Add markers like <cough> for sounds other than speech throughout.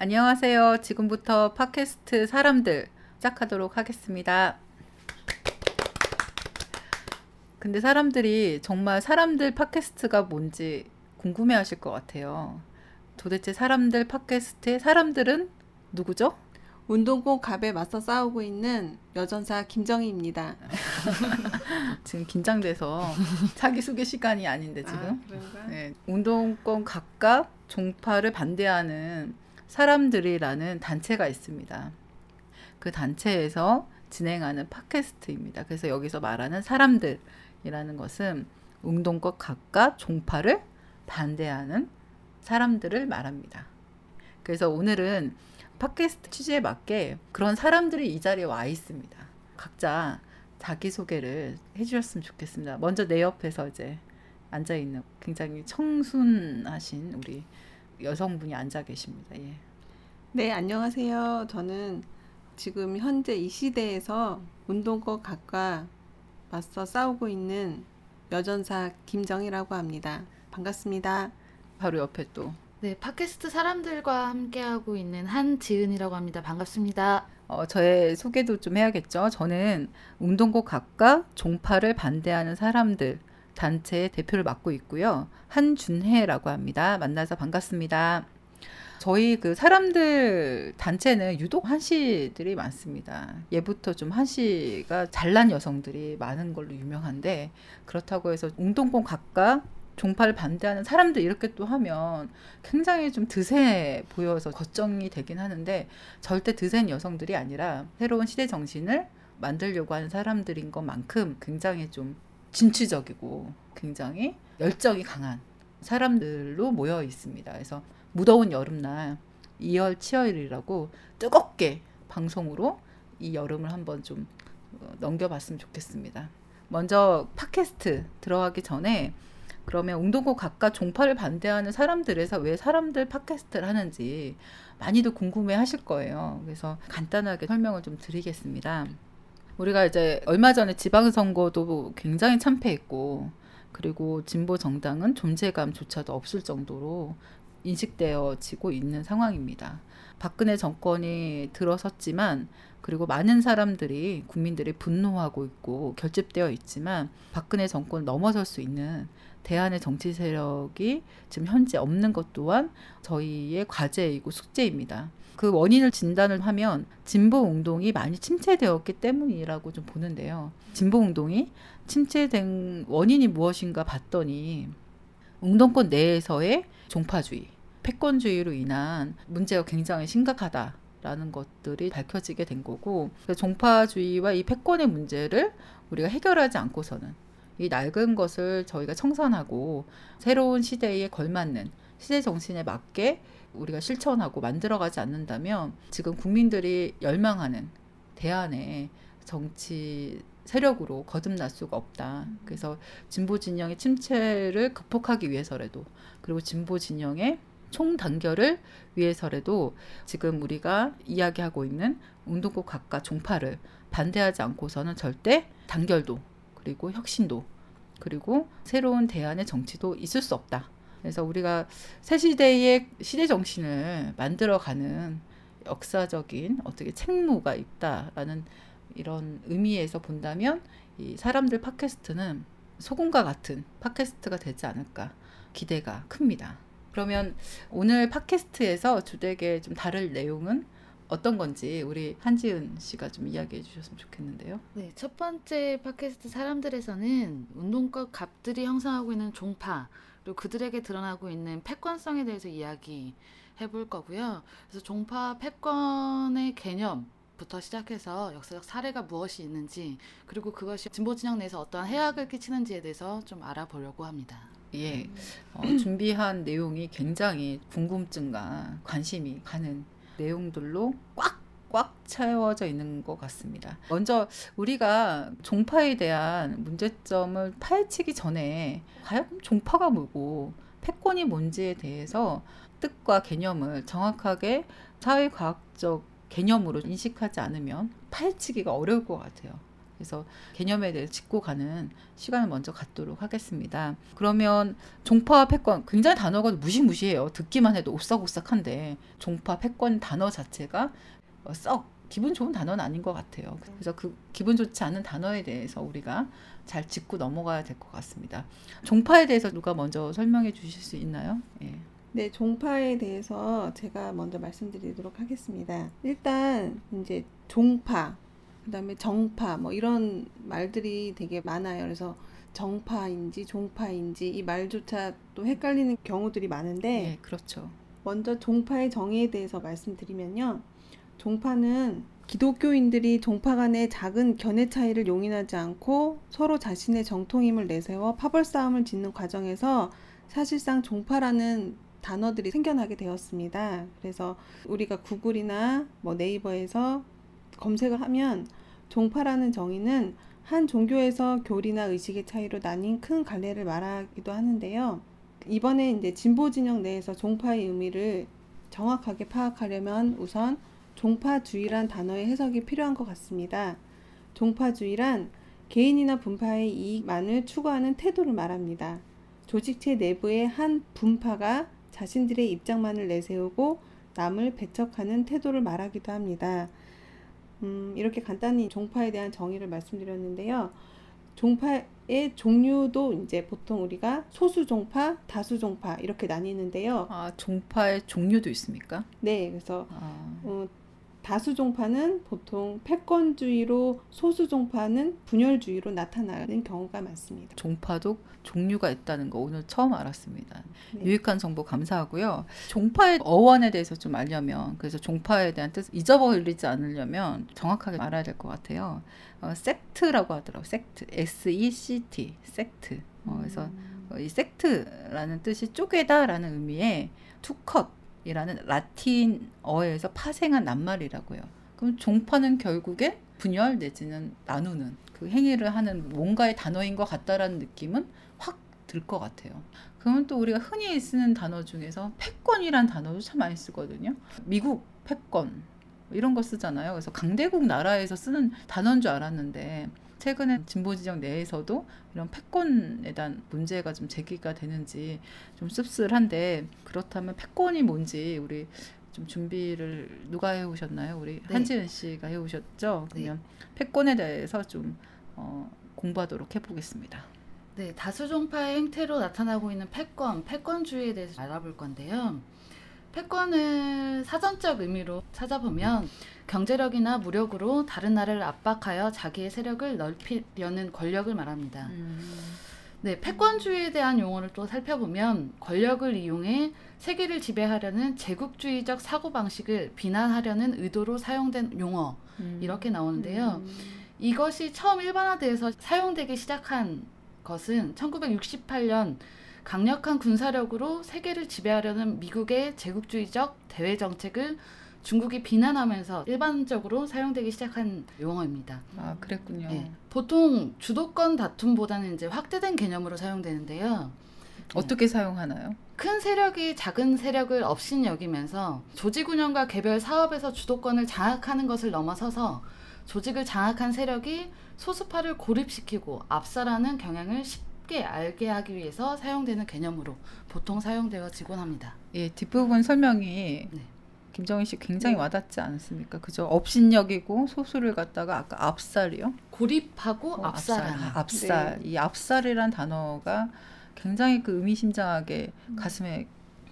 네, 안녕하세요. 지금부터 팟캐스트 사람들 시작하도록 하겠습니다. 근데 사람들이 정말 사람들 팟캐스트가 뭔지 궁금해 하실 것 같아요. 도대체 사람들 팟캐스트의 사람들은 누구죠? 운동복 갑에 맞서 싸우고 있는 여전사 김정희입니다. <laughs> 지금 긴장돼서 자기 소개 시간이 아닌데 지금. 아? 네, 운동권 각각 종파를 반대하는 사람들이라는 단체가 있습니다. 그 단체에서 진행하는 팟캐스트입니다. 그래서 여기서 말하는 사람들이라는 것은 운동권 각각 종파를 반대하는 사람들을 말합니다. 그래서 오늘은 팟캐스트 취지에 맞게 그런 사람들이 이 자리에 와 있습니다. 각자 자기소개를 해주셨으면 좋겠습니다. 먼저 내 옆에서 이제 앉아있는 굉장히 청순하신 우리 여성분이 앉아 계십니다. 예. 네, 안녕하세요. 저는 지금 현재 이 시대에서 운동권 각과 맞서 싸우고 있는 여전사 김정희라고 합니다. 반갑습니다. 바로 옆에 또 네, 팟캐스트 사람들과 함께하고 있는 한지은이라고 합니다. 반갑습니다. 어, 저의 소개도 좀 해야겠죠. 저는 운동복 각각 종파를 반대하는 사람들 단체의 대표를 맡고 있고요. 한준혜라고 합니다. 만나서 반갑습니다. 저희 그 사람들 단체는 유독 한시들이 많습니다. 예부터 좀 한시가 잘난 여성들이 많은 걸로 유명한데 그렇다고 해서 운동복 각각 종파를 반대하는 사람들 이렇게 또 하면 굉장히 좀 드세 보여서 걱정이 되긴 하는데 절대 드센 여성들이 아니라 새로운 시대 정신을 만들려고 하는 사람들인 것만큼 굉장히 좀 진취적이고 굉장히 열정이 강한 사람들로 모여 있습니다. 그래서 무더운 여름날 이열 치열이라고 뜨겁게 방송으로 이 여름을 한번 좀 어, 넘겨봤으면 좋겠습니다. 먼저 팟캐스트 들어가기 전에 그러면 웅동고 각각 종파를 반대하는 사람들에서 왜 사람들 팟캐스트를 하는지 많이도 궁금해 하실 거예요. 그래서 간단하게 설명을 좀 드리겠습니다. 우리가 이제 얼마 전에 지방선거도 굉장히 참패했고, 그리고 진보 정당은 존재감조차도 없을 정도로 인식되어지고 있는 상황입니다. 박근혜 정권이 들어섰지만 그리고 많은 사람들이 국민들이 분노하고 있고 결집되어 있지만 박근혜 정권 넘어설 수 있는 대안의 정치 세력이 지금 현재 없는 것 또한 저희의 과제이고 숙제입니다. 그 원인을 진단을 하면 진보 운동이 많이 침체되었기 때문이라고 좀 보는데요. 진보 운동이 침체된 원인이 무엇인가 봤더니 운동권 내에서의 종파주의, 패권주의로 인한 문제가 굉장히 심각하다. 라는 것들이 밝혀지게 된 거고 종파주의와 이 패권의 문제를 우리가 해결하지 않고서는 이 낡은 것을 저희가 청산하고 새로운 시대에 걸맞는 시대 정신에 맞게 우리가 실천하고 만들어가지 않는다면 지금 국민들이 열망하는 대안의 정치 세력으로 거듭날 수가 없다. 그래서 진보 진영의 침체를 극복하기 위해서라도 그리고 진보 진영의 총 단결을 위해서라도 지금 우리가 이야기하고 있는 운동국 각과 종파를 반대하지 않고서는 절대 단결도 그리고 혁신도 그리고 새로운 대안의 정치도 있을 수 없다. 그래서 우리가 새 시대의 시대 정신을 만들어가는 역사적인 어떻게 책무가 있다라는 이런 의미에서 본다면 이 사람들 팟캐스트는 소금과 같은 팟캐스트가 되지 않을까 기대가 큽니다. 그러면 오늘 팟캐스트에서 주되게 좀 다룰 내용은 어떤 건지 우리 한지은 씨가 좀 이야기해 주셨으면 좋겠는데요. 네, 첫 번째 팟캐스트 사람들에서는 운동권 갑들이 형성하고 있는 종파 그리고 그들에게 드러나고 있는 패권성에 대해서 이야기 해볼 거고요. 그래서 종파 패권의 개념 부터 시작해서 역사적 사례가 무엇이 있는지 그리고 그것이 진보 진영 내에서 어떠한 해악을 끼치는지에 대해서 좀 알아보려고 합니다. 예, 어, 준비한 내용이 굉장히 궁금증과 관심이 가는 내용들로 꽉 꽉 채워져 있는 것 같습니다. 먼저 우리가 종파에 대한 문제점을 파헤치기 전에 과연 종파가 뭐고 패권이 뭔지에 대해서 뜻과 개념을 정확하게 사회과학적 개념으로 인식하지 않으면 파헤치기가 어려울 것 같아요. 그래서 개념에 대해서 짚고 가는 시간을 먼저 갖도록 하겠습니다. 그러면 종파 패권 굉장히 단어가 무시무시해요. 듣기만 해도 오싹오싹한데 종파 패권 단어 자체가 어, 썩 기분 좋은 단어는 아닌 것 같아요. 그래서 그 기분 좋지 않은 단어에 대해서 우리가 잘 짚고 넘어가야 될 것 같습니다. 종파에 대해서 누가 먼저 설명해 주실 수 있나요? 예. 네, 종파에 대해서 제가 먼저 말씀드리도록 하겠습니다. 일단 이제 종파, 그다음에 정파 뭐 이런 말들이 되게 많아요. 그래서 정파인지 종파인지 이 말조차 또 헷갈리는 경우들이 많은데 네, 그렇죠. 먼저 종파의 정의에 대해서 말씀드리면요. 종파는 기독교인들이 종파 간의 작은 견해 차이를 용인하지 않고 서로 자신의 정통임을 내세워 파벌 싸움을 짓는 과정에서 사실상 종파라는 단어들이 생겨나게 되었습니다. 그래서 우리가 구글이나 뭐 네이버에서 검색을 하면 종파라는 정의는 한 종교에서 교리나 의식의 차이로 나뉜 큰 갈래를 말하기도 하는데요. 이번에 이제 진보 진영 내에서 종파의 의미를 정확하게 파악하려면 우선 종파주의란 단어의 해석이 필요한 것 같습니다. 종파주의란 개인이나 분파의 이익만을 추구하는 태도를 말합니다. 조직체 내부의 한 분파가 자신들의 입장만을 내세우고 남을 배척하는 태도를 말하기도 합니다. 음, 이렇게 간단히 종파에 대한 정의를 말씀드렸는데요. 종파의 종류도 이제 보통 우리가 소수 종파, 다수 종파 이렇게 나뉘는데요. 아, 종파의 종류도 있습니까? 네, 그래서 아, 어, 다수 종파는 보통 패권주의로 소수 종파는 분열주의로 나타나는 경우가 많습니다. 종파도 종류가 있다는 거 오늘 처음 알았습니다. 네. 유익한 정보 감사하고요. 종파의 어원에 대해서 좀 알려면 그래서 종파에 대한 뜻 잊어버리지 않으려면 정확하게 알아야 될 것 같아요. 어, 섹트라고 하더라고. 섹트, S-E-C-T, 섹트. 어, 그래서 어, 이 섹트라는 뜻이 쪼개다라는 의미의 투컷 이라는 라틴어에서 파생한 낱말이라고요. 그럼 종파는 결국에 분열 내지는 나누는 그 행위를 하는 뭔가의 단어인 것 같다라는 느낌은 확 들 것 같아요. 그러면 또 우리가 흔히 쓰는 단어 중에서 패권이란 단어도 참 많이 쓰거든요. 미국 패권 이런 거 쓰잖아요. 그래서 강대국 나라에서 쓰는 단어인 줄 알았는데 최근에 진보 지정 내에서도 이런 패권에 대한 문제가 좀 제기가 되는지 좀 씁쓸한데 그렇다면 패권이 뭔지 우리 좀 준비를 누가 해오셨나요? 우리 네. 한지은 씨가 해오셨죠? 네. 그러면 패권에 대해서 좀 어, 공부하도록 해보겠습니다. 네, 다수종파의 행태로 나타나고 있는 패권, 패권주의에 대해서 알아볼 건데요. 패권을 사전적 의미로 찾아보면 경제력이나 무력으로 다른 나라를 압박하여 자기의 세력을 넓히려는 권력을 말합니다. 네, 패권주의에 대한 용어를 또 살펴보면 권력을 이용해 세계를 지배하려는 제국주의적 사고방식을 비난하려는 의도로 사용된 용어 음. 이렇게 나오는데요. 음, 이것이 처음 일반화되어서 사용되기 시작한 것은 1968년 강력한 군사력으로 세계를 지배하려는 미국의 제국주의적 대외 정책을 중국이 비난하면서 일반적으로 사용되기 시작한 용어입니다. 아 그랬군요. 예, 보통 주도권 다툼보다는 이제 확대된 개념으로 사용되는데요. 어떻게 사용하나요? 큰 세력이 작은 세력을 업신 여기면서 조직 운영과 개별 사업에서 주도권을 장악하는 것을 넘어서서 조직을 장악한 세력이 소수파를 고립시키고 압살하는 경향을 쉽게 알게 하기 위해서 사용되는 개념으로 보통 사용되어지곤 합니다. 예, 뒷부분 설명이 네. 김정희 씨 굉장히 네. 와닿지 않습니까? 그죠? 업신여기고 소수를 갖다가 아까 압살이요? 고립하고 어, 압살하는. 압살. 아, 압살. 이 압살이란 단어가 굉장히 그 의미심장하게 가슴에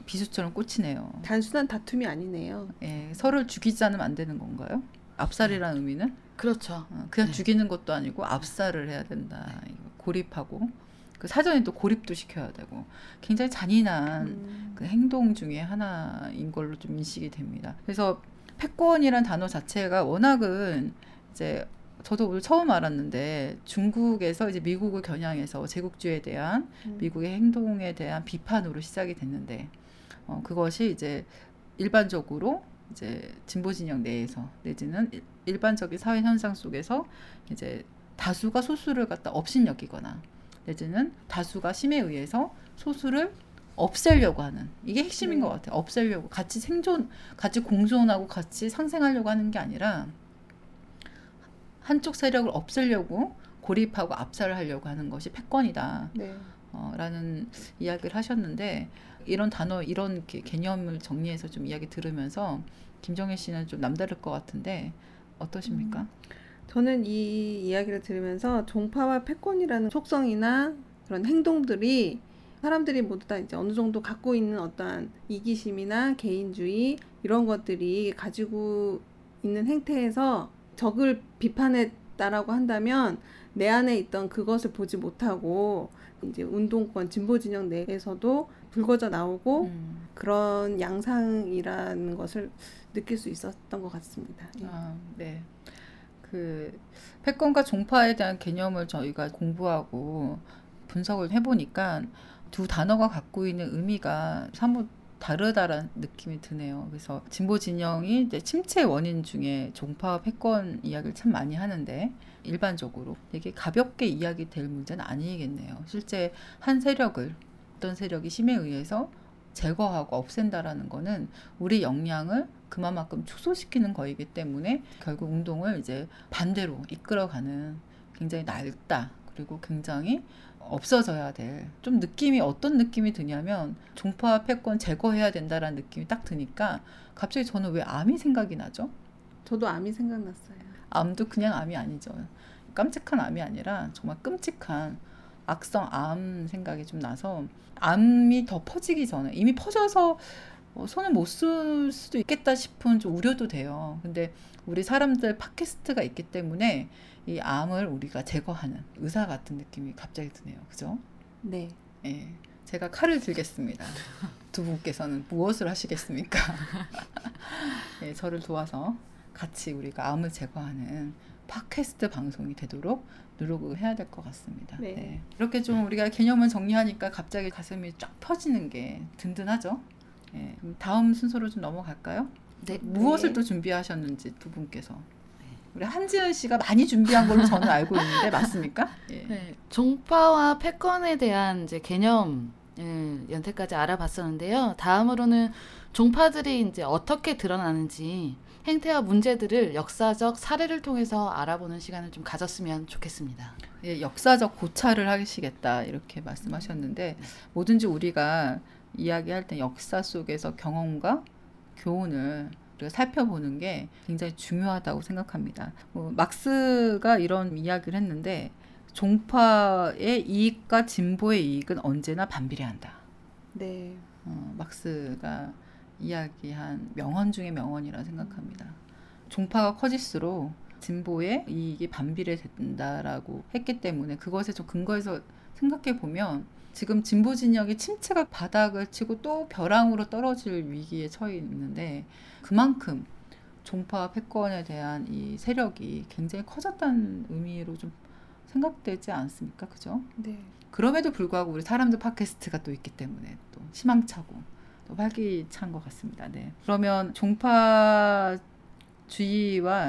비수처럼 꽂히네요. 단순한 다툼이 아니네요. 예, 서로를 죽이지 않으면 안 되는 건가요? 압살이라는 의미는 그렇죠. 어, 그냥 네. 죽이는 것도 아니고 압살을 해야 된다. 이거 고립하고 그 사전에 또 고립도 시켜야 되고 굉장히 잔인한 음, 그 행동 중에 하나인 걸로 좀 인식이 됩니다. 그래서 패권이란 단어 자체가 워낙은 이제 저도 오늘 처음 알았는데 중국에서 이제 미국을 겨냥해서 제국주의에 대한 음. 미국의 행동에 대한 비판으로 시작이 됐는데 어, 그것이 이제 일반적으로 이제 진보 진영 내에서 내지는 일- 일반적인 사회 현상 속에서 이제 다수가 소수를 갖다 업신여기거나 내지는 다수가 힘에 의해서 소수를 없애려고 하는 이게 핵심인 네. 것 같아요. 없애려고 같이 생존, 같이 공존하고 같이 상생하려고 하는 게 아니라 한쪽 세력을 없애려고 고립하고 압살을 하려고 하는 것이 패권이다. 네. 어, 라는 이야기를 하셨는데 이런 단어 이런 개- 개념을 정리해서 좀 이야기 들으면서 김정혜 씨는 좀 남다를 것 같은데 어떠십니까? 저는 이 이야기를 들으면서 종파와 패권이라는 속성이나 그런 행동들이 사람들이 모두 다 이제 어느 정도 갖고 있는 어떠한 이기심이나 개인주의 이런 것들이 가지고 있는 행태에서 적을 비판했다라고 한다면 내 안에 있던 그것을 보지 못하고 이제 운동권 진보 진영 내에서도 불거져 나오고 음. 그런 양상이라는 것을 느낄 수 있었던 것 같습니다. 예. 아, 네. 그 패권과 종파에 대한 개념을 저희가 공부하고 분석을 해보니까 두 단어가 갖고 있는 의미가 사뭇 다르다라는 느낌이 드네요. 그래서 진보 진영이 이제 침체 원인 중에 종파와 패권 이야기를 참 많이 하는데 일반적으로 되게 가볍게 이야기 될 문제는 아니겠네요. 실제 한 세력을 어떤 세력이 힘에 의해서 제거하고 없앤다라는 거는 우리 역량을 그만큼 축소시키는 거이기 때문에 결국 운동을 이제 반대로 이끌어가는 굉장히 낡다 그리고 굉장히 없어져야 될 좀 느낌이 어떤 느낌이 드냐면 종파 패권 제거해야 된다라는 느낌이 딱 드니까 갑자기 저는 왜 암이 생각이 나죠? 저도 암이 생각났어요. 암도 그냥 암이 아니죠. 깜찍한 암이 아니라 정말 끔찍한 악성 암 생각이 좀 나서 암이 더 퍼지기 전에 이미 퍼져서 어, 손을 못 쓸 수도 있겠다 싶은 좀 우려도 돼요. 근데 우리 사람들 팟캐스트가 있기 때문에 이 암을 우리가 제거하는 의사 같은 느낌이 갑자기 드네요. 그죠? 네. 예. 제가 칼을 들겠습니다. 두 분께서는 무엇을 하시겠습니까? <laughs> 예, 저를 도와서 같이 우리가 암을 제거하는 팟캐스트 방송이 되도록 노력을 해야 될 것 같습니다. 네. 네. 이렇게 좀 우리가 개념을 정리하니까 갑자기 가슴이 쫙 펴지는 게 든든하죠. 예, 그럼 다음 순서로 좀 넘어갈까요? 네. 무엇을 또 준비하셨는지 두 분께서. 우리 한지은 씨가 많이 준비한 걸로 저는 알고 있는데 맞습니까? 예. 네, 종파와 패권에 대한 이제 개념 을 연태까지 알아봤었는데요. 다음으로는 종파들이 이제 어떻게 드러나는지 행태와 문제들을 역사적 사례를 통해서 알아보는 시간을 좀 가졌으면 좋겠습니다. 예, 역사적 고찰을 하시겠다 이렇게 말씀하셨는데 뭐든지 우리가 이야기할 때 역사 속에서 경험과 교훈을 우리가 살펴보는 게 굉장히 중요하다고 생각합니다. 어, 막스가 이런 이야기를 했는데 종파의 이익과 진보의 이익은 언제나 반비례한다. 네. 어, 막스가 이야기한 명언 중에 명언이라 생각합니다. 종파가 커질수록 진보의 이익이 반비례된다라고 했기 때문에 그것에 좀 근거해서 생각해 보면 지금 진보 진영의 침체가 바닥을 치고 또 벼랑으로 떨어질 위기에 처해 있는데 그만큼 종파 패권에 대한 이 세력이 굉장히 커졌다는 의미로 좀 생각되지 않습니까? 그죠? 네. 그럼에도 불구하고 우리 사람들 팟캐스트가 또 있기 때문에 또 희망차고 또 활기찬 것 같습니다. 네. 그러면 종파주의와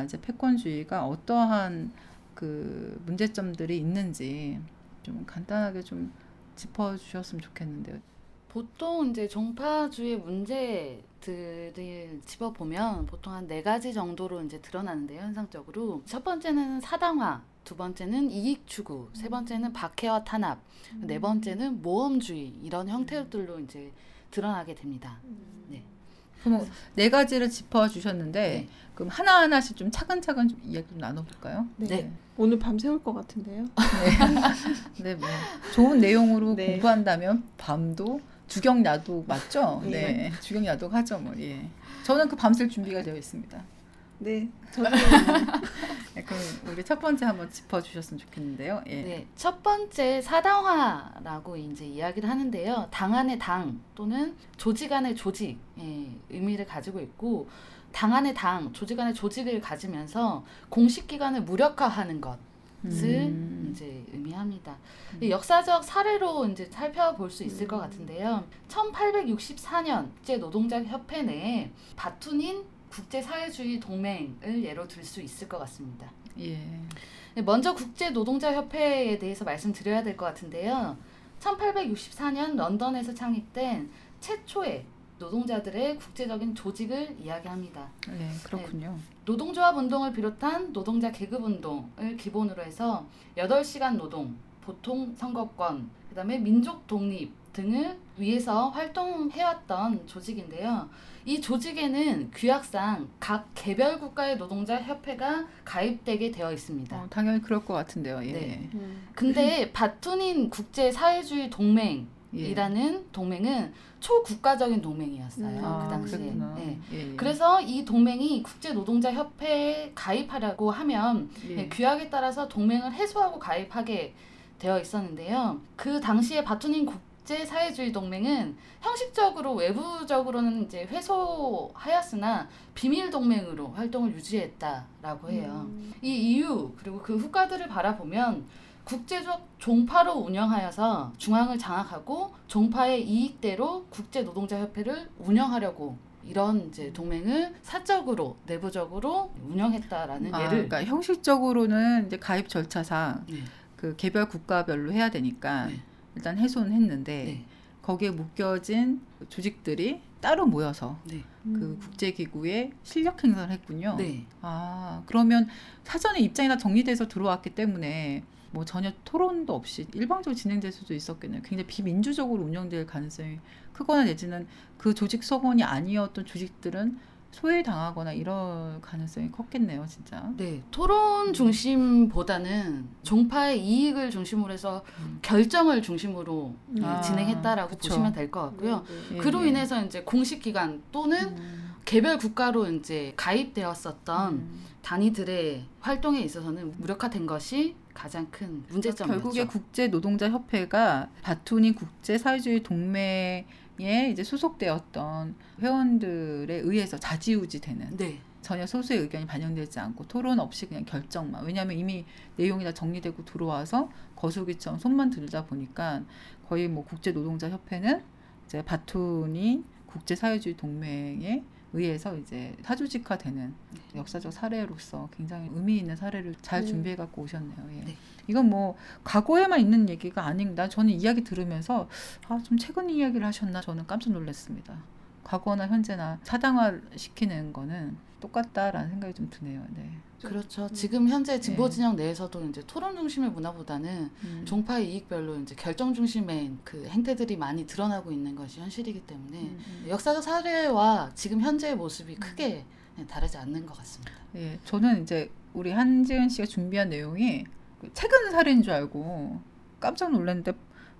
이제 패권주의가 어떠한 그 문제점들이 있는지 좀 간단하게 좀 짚어주셨으면 좋겠는데요. 보통 이제 종파주의 문제들을 짚어보면 보통 한 네 가지 정도로 이제 드러나는데요, 현상적으로. 첫 번째는 사당화, 두 번째는 이익 추구, 세 번째는 박해와 탄압, 네 번째는 모험주의 이런 형태들로 이제 드러나게 됩니다. 네. 그럼 네 가지를 짚어주셨는데 네. 그럼 하나 하나씩 좀 차근차근 좀 이야기 좀 나눠볼까요? 네. 네. 오늘 밤 새울 것 같은데요. <laughs> 네, 뭐 좋은 내용으로 네. 공부한다면 밤도 주경야도 맞죠? 네. 네, 주경야도 하죠, 뭐 예. 저는 그 밤샐 준비가 되어 있습니다. 네. 저도 네, 그럼 우리 첫 번째 한번 짚어주셨으면 좋겠는데요. 예. 네, 첫 번째 사당화라고 이제 이야기를 하는데요. 당 안의 당 또는 조직 안의 조직의 의미를 가지고 있고 당 안의 당, 조직 안의 조직을 가지면서 공식 기관을 무력화하는 것을 음. 이제 의미합니다. 이 역사적 사례로 이제 살펴볼 수 있을 것 음. 같은데요. 1864년 국제 노동자 협회 내에 바투닌 국제사회주의 동맹을 예로 들 수 있을 것 같습니다. 예. 네, 먼저 국제 노동자 협회에 대해서 말씀드려야 될 것 같은데요. 1864년 런던에서 창립된 최초의 노동자들의 국제적인 조직을 이야기합니다. 네, 그렇군요. 노동조합 운동을 비롯한 노동자 계급 운동을 기본으로 해서 8시간 노동, 보통 선거권, 그다음에 민족 독립 등을 위해서 활동해왔던 조직인데요. 이 조직에는 규약상 각 개별 국가의 노동자 협회가 가입되게 되어 있습니다. 어, 당연히 그럴 것 같은데요. 예. 네. 음. 근데 바투닌 국제 사회주의 동맹이라는 예. 동맹은 초국가적인 동맹이었어요. 음. 아, 그 당시에. 네. 예, 예. 그래서 이 동맹이 국제 노동자 협회에 가입하려고 하면 예. 네, 규약에 따라서 동맹을 해소하고 가입하게 되어 있었는데요. 그 당시에 바투닌 국 제 사회주의 동맹은 형식적으로 외부적으로는 이제 회소하였으나 비밀 동맹으로 활동을 유지했다라고 해요. 음. 이 이유 그리고 그 후과들을 바라보면 국제적 종파로 운영하여서 중앙을 장악하고 종파의 이익대로 국제 노동자 협회를 운영하려고 이런 이제 동맹을 사적으로 내부적으로 운영했다라는 아, 예를 그러니까 형식적으로는 이제 가입 절차상 네. 그 개별 국가별로 해야 되니까 네. 일단 해소는 했는데 네. 거기에 묶여진 조직들이 따로 모여서 네. 그 음. 국제기구에 실력 행사를 했군요. 네. 아 그러면 사전에 입장이 다 정리돼서 들어왔기 때문에 뭐 전혀 토론도 없이 일방적으로 진행될 수도 있었겠네요. 굉장히 비민주적으로 운영될 가능성이 크거나 내지는 그 조직 서원이 아니었던 조직들은 소외당하거나 이럴 가능성이 컸겠네요, 진짜. 네. 토론 중심보다는 종파의 이익을 중심으로 해서 음. 결정을 중심으로 음. 아, 진행했다라고 그쵸. 보시면 될 것 같고요. 네, 네. 예, 그로 예. 인해서 이제 공식 기관 또는 음, 개별 국가로 이제 가입되었었던 음. 단위들의 활동에 있어서는 무력화된 것이 가장 큰 문제점이었죠. 결국에 국제 노동자 협회가 바투닌 국제 사회주의 동맹 에 이제 소속되었던 회원들에 의해서 자지우지 되는 네, 전혀 소수의 의견이 반영되지 않고 토론 없이 그냥 결정만. 왜냐하면 이미 내용이 다 정리되고 들어와서 거수기처럼 손만 들다 보니까 거의 뭐 국제 노동자 협회는 이제 바투닌 국제 사회주의 동맹에 의해서 이제 사조직화되는 역사적 사례로서 굉장히 의미 있는 사례를 잘 네. 준비해 갖고 오셨네요. 예. 네. 이건 뭐 과거에만 있는 얘기가 아닙니다. 저는 이야기 들으면서 아 좀 최근 이야기를 하셨나 저는 깜짝 놀랐습니다. 과거나 현재나 사당화 시키는 거는 똑같다라는 생각이 좀 드네요. 네. 그렇죠. 지금 현재 진보 네. 진영 내에서도 이제 토론 중심의 문화보다는 음. 종파의 이익별로 이제 결정 중심의 그 행태들이 많이 드러나고 있는 것이 현실이기 때문에 음, 음. 역사적 사례와 지금 현재의 모습이 크게 다르지 않는 것 같습니다. 예, 저는 이제 우리 한지은 씨가 준비한 내용이 그 최근 사례인 줄 알고 깜짝 놀랐는데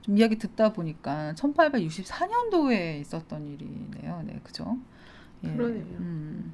좀 이야기 듣다 보니까 1864년도에 있었던 일이네요. 네, 그죠? 예, 그러네요. 음,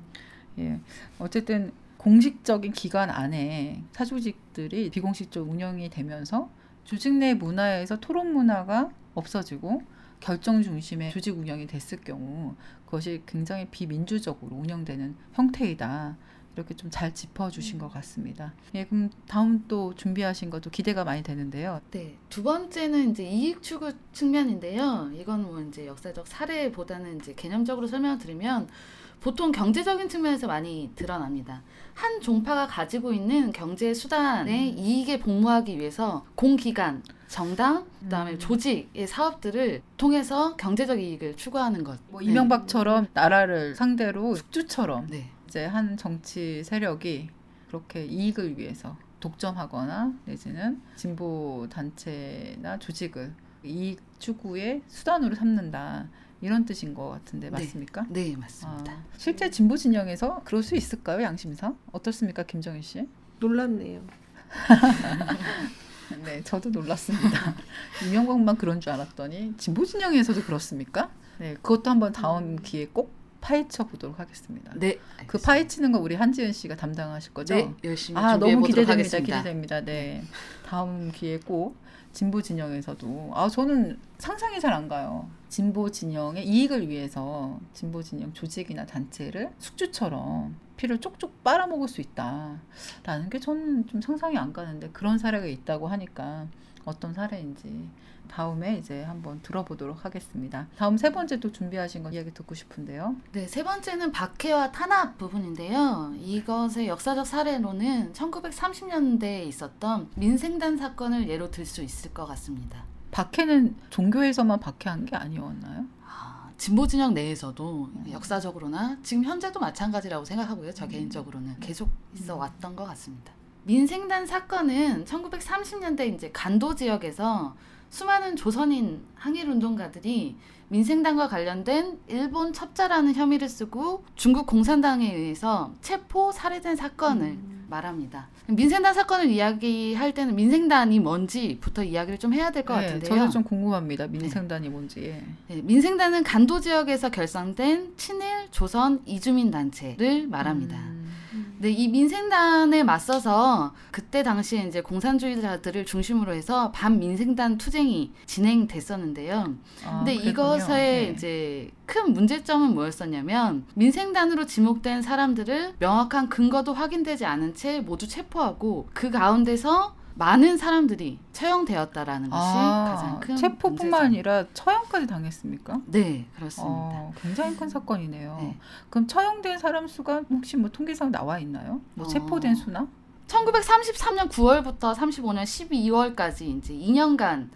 예, 어쨌든 공식적인 기관 안에 사조직들이 비공식적으로 운영이 되면서 조직 내 문화에서 토론 문화가 없어지고 결정 중심의 조직 운영이 됐을 경우 그것이 굉장히 비민주적으로 운영되는 형태이다. 이렇게 좀 잘 짚어주신 것 같습니다. 예, 그럼 다음 또 준비하신 것도 기대가 많이 되는데요. 네, 두 번째는 이제 이익 추구 측면인데요. 이건 뭐 이제 역사적 사례보다는 이제 개념적으로 설명을 드리면 보통 경제적인 측면에서 많이 드러납니다. 한 종파가 가지고 있는 경제 수단의 음. 이익에 복무하기 위해서 공기관, 정당, 그다음에 음. 조직의 사업들을 통해서 경제적 이익을 추구하는 것. 뭐 네. 이명박처럼 나라를 상대로 숙주처럼 네. 이제 한 정치 세력이 그렇게 이익을 위해서 독점하거나 내지는 진보 단체나 조직을 이익 추구의 수단으로 삼는다 이런 뜻인 것 같은데 네. 맞습니까? 네, 맞습니다. 아, 실제 진보 진영에서 그럴 수 있을까요, 양심상? 어떻습니까, 김정일 씨? 놀랍네요. <laughs> 네, 저도 놀랐습니다. <laughs> 이명박만 그런 줄 알았더니 진보 진영에서도 그렇습니까? 네, 그것도 한번 다음 기회에 꼭 파헤쳐 보도록 하겠습니다. 네. 그 알겠습니다. 파헤치는 거 우리 한지은 씨가 담당하실 거죠? 네, 열심히 아 준비해 보도록 기대됩니다. 하겠습니다. 기대됩니다. 네. 다음 기회에 꼭 진보 진영에서도 아 저는 상상이 잘 안 가요. 진보 진영의 이익을 위해서 진보 진영 조직이나 단체를 숙주처럼 피를 쪽쪽 빨아먹을 수 있다라는 게 저는 좀 상상이 안 가는데 그런 사례가 있다고 하니까 어떤 사례인지 다음에 이제 한번 들어보도록 하겠습니다. 다음 세 번째 또 준비하신 거 이야기 듣고 싶은데요. 네, 세 번째는 박해와 탄압 부분인데요. 이것의 역사적 사례로는 1930년대에 있었던 민생단 사건을 예로 들 수 있을 것 같습니다. 박해는 종교에서만 박해한 게 아니었나요? 아, 진보 진영 내에서도 음. 역사적으로나 지금 현재도 마찬가지라고 생각하고요. 저 음. 개인적으로는 계속 있어 왔던 것 같습니다. 민생단 사건은 1930년대 이제 간도 지역에서 수많은 조선인 항일 운동가들이 민생당과 관련된 일본 첩자라는 혐의를 쓰고 중국 공산당에 의해서 체포 살해된 사건을 음. 말합니다. 민생단 사건을 이야기할 때는 민생단이 뭔지부터 이야기를 좀 해야 될것 네, 같은데요. 저도 좀 궁금합니다. 민생단이 뭔지. 예. 네, 민생단은 간도 지역에서 결성된 친일 조선 이주민 단체를 말합니다. 음. 음. 네, 이 민생단에 맞서서 그때 당시에 이제 공산주의자들을 중심으로 해서 반민생단 투쟁이 진행됐었는데요. 아, 근데 그랬군요. 이것의 네. 이제 큰 문제점은 뭐였었냐면 민생단으로 지목된 사람들을 명확한 근거도 확인되지 않은 채 모두 체포하고 그 가운데서 많은 사람들이 처형되었다라는 것이 가장 큰 아, 체포뿐만 문제점. 아니라 처형까지 당했습니까? 네 그렇습니다. 어, 굉장히 큰 사건이네요. 네. 그럼 처형된 사람 수가 혹시 뭐 통계상 나와 있나요? 뭐 어. 체포된 수나? 1933년 9월부터 35년 12월까지 이제 2년간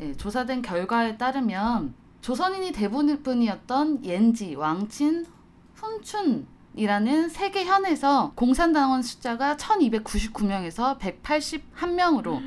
예, 조사된 결과에 따르면 조선인이 대부분이었던 옌지, 왕친, 훈춘 이라는 세 개 현에서 공산당원 숫자가 1299명에서 181명으로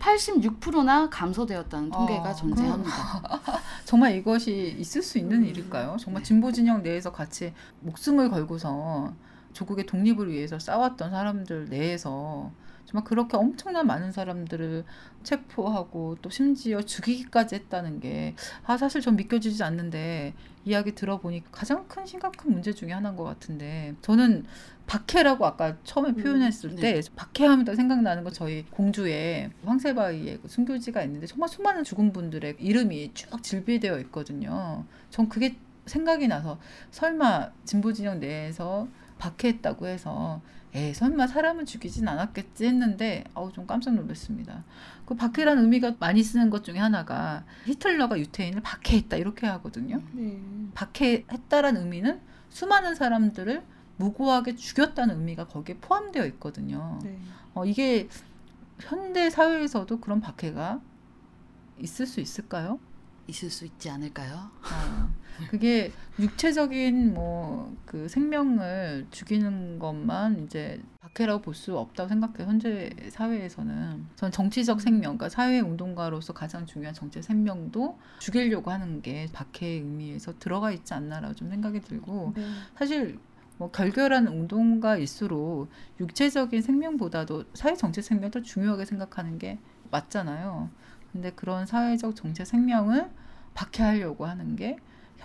86%나 감소되었다는 통계가 아, 존재합니다. <laughs> 정말 이것이 있을 수 있는 음. 일일까요? 정말 네. 진보 진영 내에서 같이 목숨을 걸고서 조국의 독립을 위해서 싸웠던 사람들 내에서 정말 그렇게 엄청난 많은 사람들을 체포하고 또 심지어 죽이기까지 했다는 게 아, 사실 전 믿겨지지 않는데 이야기 들어보니 가장 큰 심각한 문제 중에 하나인 것 같은데 저는 박해라고 아까 처음에 음, 표현했을 때 박해하면 생각나는 거 저희 공주에 황새바위에 그 순교지가 있는데 정말 수많은 죽은 분들의 이름이 쭉 질비되어 있거든요. 전 그게 생각이 나서 설마 진보 진영 내에서 박해했다고 해서 에 설마 사람을 죽이진 않았겠지 했는데 아우 좀 깜짝 놀랐습니다. 그 박해라는 의미가 많이 쓰는 것 중에 하나가 히틀러가 유태인을 박해했다 이렇게 하거든요. 네. 박해했다라는 의미는 수많은 사람들을 무고하게 죽였다는 의미가 거기에 포함되어 있거든요. 네. 어, 이게 현대 사회에서도 그런 박해가 있을 수 있을까요? 있을 수 있지 않을까요? 어, 그게 육체적인 뭐 그 생명을 죽이는 것만 이제 박해라고 볼 수 없다고 생각해요. 현재 사회에서는 전 정치적 생명, 그러니까 사회 운동가로서 가장 중요한 정치 생명도 죽이려고 하는 게 박해의 의미에서 들어가 있지 않나라고 좀 생각이 들고 네. 사실 뭐 결결한 운동가일수록 육체적인 생명보다도 사회 정치 생명을 더 중요하게 생각하는 게 맞잖아요. 근데 그런 사회적 정치 생명을 박해하려고 하는 게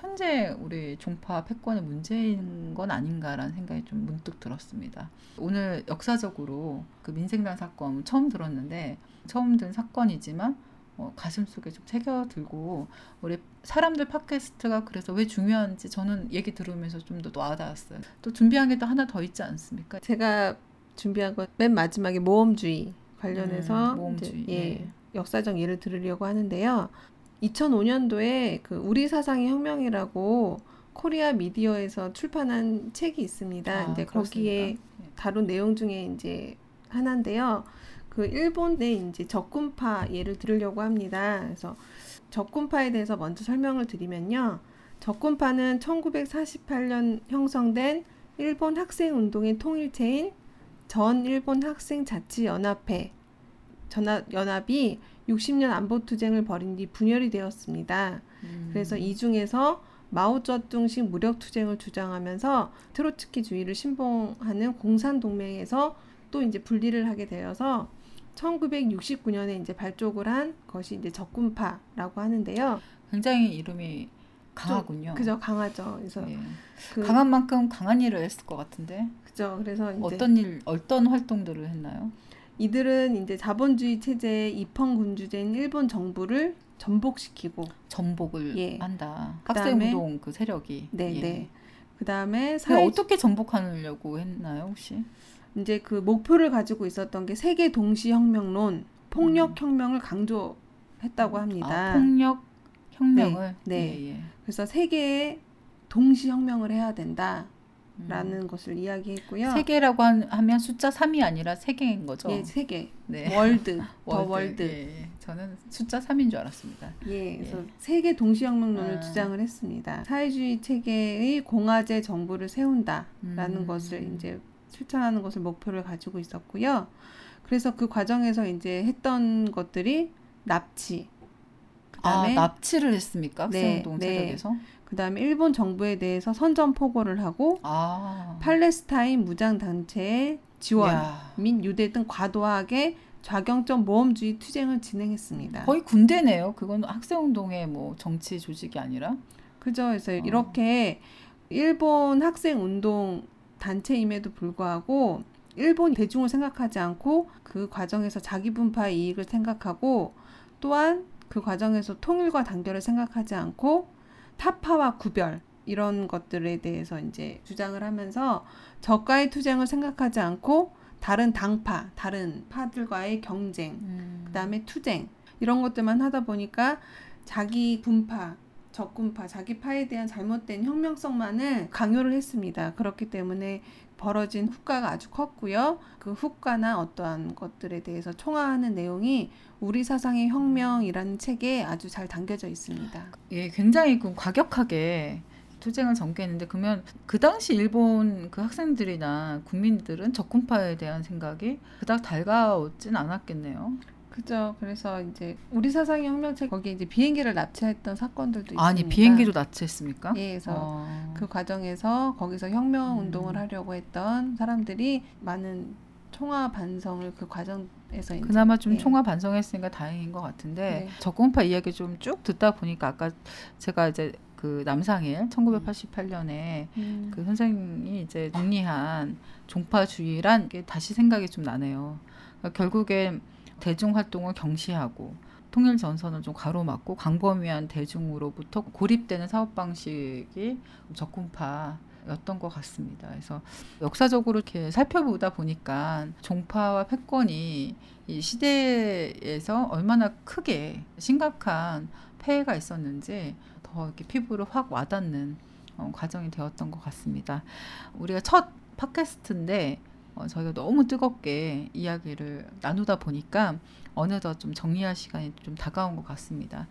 현재 우리 종파 패권의 문제인 건 아닌가라는 생각이 좀 문득 들었습니다. 오늘 역사적으로 그 민생단 사건 처음 들었는데 처음 든 사건이지만 어, 가슴 속에 좀 새겨들고 우리 사람들 팟캐스트가 그래서 왜 중요한지 저는 얘기 들으면서 좀 더 와닿았어요. 또 준비한 게 또 하나 더 있지 않습니까? 제가 준비한 건 맨 마지막에 모험주의 관련해서 음, 모험주의. 예, 네. 역사적 예를 들으려고 하는데요. 2005년도에 그 우리 사상의 혁명이라고 코리아 미디어에서 출판한 책이 있습니다. 아, 이제 그렇습니까? 거기에 다룬 내용 중에 이제 하나인데요. 그 일본의 이제 적군파 예를 들으려고 합니다. 그래서 적군파에 대해서 먼저 설명을 드리면요. 적군파는 1948년 형성된 일본 학생 운동의 통일체인 전 일본 학생 자치 연합회 전합 연합이 60년 안보 투쟁을 벌인 뒤 분열이 되었습니다. 음. 그래서 이 중에서 마오쩌둥식 무력 투쟁을 주장하면서 트로츠키주의를 신봉하는 공산 동맹에서 또 이제 분리를 하게 되어서 1969년에 이제 발족을 한 것이 이제 적군파라고 하는데요. 굉장히 이름이 강하군요. 그죠 강하죠. 그래서 예. 그, 강한 만큼 강한 일을 했을 것 같은데 그죠. 그래서 어떤 일, 어떤 활동들을 했나요? 이들은 이제 자본주의 체제의 입헌군주제인 일본 정부를 전복시키고 전복을 예. 한다. 학생운동 그 세력이. 네, 예. 네. 그다음에 사회 어떻게 전복하려고 했나요, 혹시? 이제 그 목표를 가지고 있었던 게 세계 동시 혁명론, 폭력 음. 혁명을 강조했다고 합니다. 아, 폭력 혁명을. 네, 네. 예, 예. 그래서 세계에 동시 혁명을 해야 된다 라는 음. 것을 이야기했고요. 세계라고 한- 하면 숫자 3이 아니라 세계인 거죠. 예, 세계. 네. world, the world. <laughs> 예, 예. 저는 숫자 3인 줄 알았습니다. 예, 그래서 예. 세계 동시혁명론을 아. 주장을 했습니다. 사회주의 체계의 공화제 정부를 세운다라는 음. 것을 이제 실천하는 것을 목표를 가지고 있었고요. 그래서 그 과정에서 이제 했던 것들이 납치, 아, 그다음에 납치를 했습니까? 네, 학생운동 네. 그다음에 일본 정부에 대해서 선전 포고를 하고 아. 팔레스타인 무장 단체의 지원 야. 및 유대 등 과도하게 좌경적 모험주의 투쟁을 진행했습니다. 거의 군대네요. 그건 학생운동의 뭐 정치 조직이 아니라. 그죠. 그래서 어. 이렇게 일본 학생 운동 단체임에도 불구하고 일본 대중을 생각하지 않고 그 과정에서 자기 분파의 이익을 생각하고 또한 그 과정에서 통일과 단결을 생각하지 않고 타파와 구별 이런 것들에 대해서 이제 주장을 하면서 적과의 투쟁을 생각하지 않고 다른 당파, 다른 파들과의 경쟁, 음. 그다음에 투쟁 이런 것들만 하다 보니까 자기 분파, 적군파, 자기 파에 대한 잘못된 혁명성만을 강요를 했습니다. 그렇기 때문에 벌어진 후과가 아주 컸고요. 그 후과나 어떠한 것들에 대해서 총화하는 내용이 우리 사상의 혁명이라는 책에 아주 잘 담겨져 있습니다. 예, 굉장히 그 과격하게 투쟁을 전개했는데 그러면 그 당시 일본 그 학생들이나 국민들은 적군파에 대한 생각이 그닥 달가오진 않았겠네요. 그죠. 그래서 이제 우리 사상의 혁명책 거기에 이제 비행기를 납치했던 사건들도 있습니다. 아니 비행기도 납치했습니까? 예, 그래서 어. 그 과정에서 거기서 혁명 음. 운동을 하려고 했던 사람들이 많은 총화 반성을 그 과정에서 그나마 좀 예. 총화 반성했으니까 다행인 것 같은데 네. 적군파 이야기 좀 쭉 듣다 보니까 아까 제가 이제 그 남상일 1988년에 음, 그 선생님이 이제 정리한 종파주의란 게 다시 생각이 좀 나네요. 그러니까 결국에 대중 활동을 경시하고 통일 전선을 좀 가로막고 광범위한 대중으로부터 고립되는 사업 방식이 적군파 였던 것 같습니다. 그래서 역사적으로 이렇게 살펴보다 보니까 종파와 패권이 이 시대에서 얼마나 크게 심각한 폐해가 있었는지 더 이렇게 피부로 확 와닿는 어, 과정이 되었던 것 같습니다. 우리가 첫 팟캐스트인데 어, 저희가 너무 뜨겁게 이야기를 나누다 보니까 어느덧 좀 정리할 시간이 좀 다가온 것 같습니다.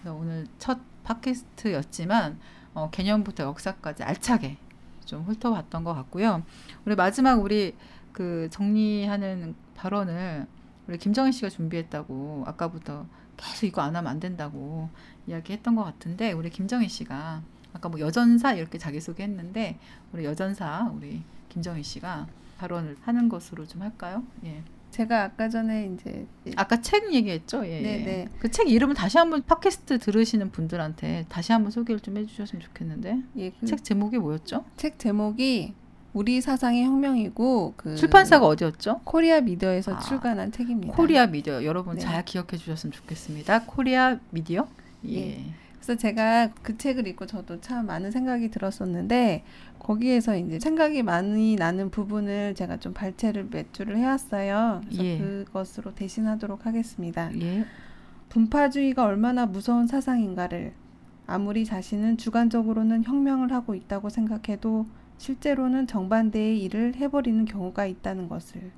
그래서 오늘 첫 팟캐스트였지만 어, 개념부터 역사까지 알차게 좀 훑어봤던 것 같고요. 우리 마지막 우리 그 정리하는 발언을 우리 김정희 씨가 준비했다고 아까부터 계속 이거 안 하면 안 된다고 이야기했던 것 같은데 우리 김정희 씨가 아까 뭐 여전사 이렇게 자기소개했는데 우리 여전사 우리 김정희 씨가 발언을 하는 것으로 좀 할까요? 예. 제가 아까 전에 이제 아까 책 얘기했죠? 예. 네, 네. 그 책 이름을 다시 한번 팟캐스트 들으시는 분들한테 다시 한번 소개를 좀 해주셨으면 좋겠는데 예, 그책 책, 제목이 뭐였죠? 제목이 우리 사상의 혁명이고 그 출판사가 어디였죠? 코리아 미디어에서 아, 출간한 책입니다. 코리아 미디어 여러분 네. 잘 기억해 주셨으면 좋겠습니다. 코리아 미디어 예. 예. 그래서 제가 그 책을 읽고 저도 참 많은 생각이 들었었는데 거기에서 이제 생각이 많이 나는 부분을 제가 좀 발췌를 몇 줄을 해왔어요. 그래서 예. 그것으로 대신하도록 하겠습니다. 예. 분파주의가 얼마나 무서운 사상인가를 아무리 자신은 주관적으로는 혁명을 하고 있다고 생각해도 실제로는 정반대의 일을 해버리는 경우가 있다는 것을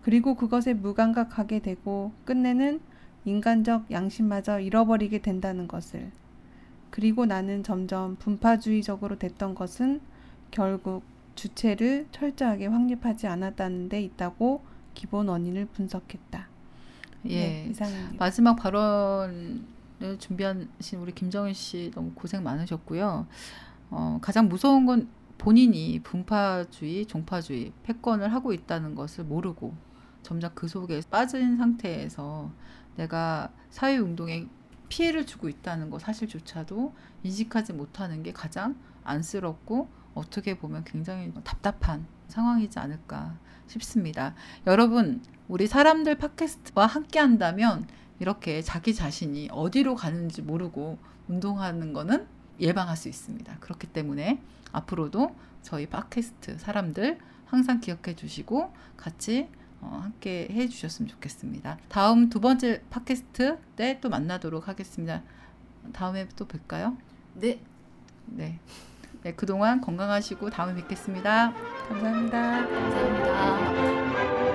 그리고 그것에 무감각하게 되고 끝내는 인간적 양심마저 잃어버리게 된다는 것을 그리고 나는 점점 분파주의적으로 됐던 것은 결국 주체를 철저하게 확립하지 않았다는 데 있다고 기본 원인을 분석했다. 예. 네, 이상입니다. 마지막 발언을 준비하신 우리 김정은 씨 너무 고생 많으셨고요. 어, 가장 무서운 건 본인이 분파주의, 종파주의, 패권을 하고 있다는 것을 모르고 점점 그 속에 빠진 상태에서 내가 사회운동에 피해를 주고 있다는 것 사실조차도 인식하지 못하는 게 가장 안쓰럽고 어떻게 보면 굉장히 답답한 상황이지 않을까 싶습니다. 여러분, 우리 사람들 팟캐스트와 함께 한다면 이렇게 자기 자신이 어디로 가는지 모르고 운동하는 거는 예방할 수 있습니다. 그렇기 때문에 앞으로도 저희 팟캐스트 사람들 항상 기억해 주시고 같이 어, 함께 해 주셨으면 좋겠습니다. 다음 두 번째 팟캐스트 때 또 만나도록 하겠습니다. 다음에 또 뵐까요? 네. 네. 네, 그동안 건강하시고 다음에 뵙겠습니다. 감사합니다. 감사합니다.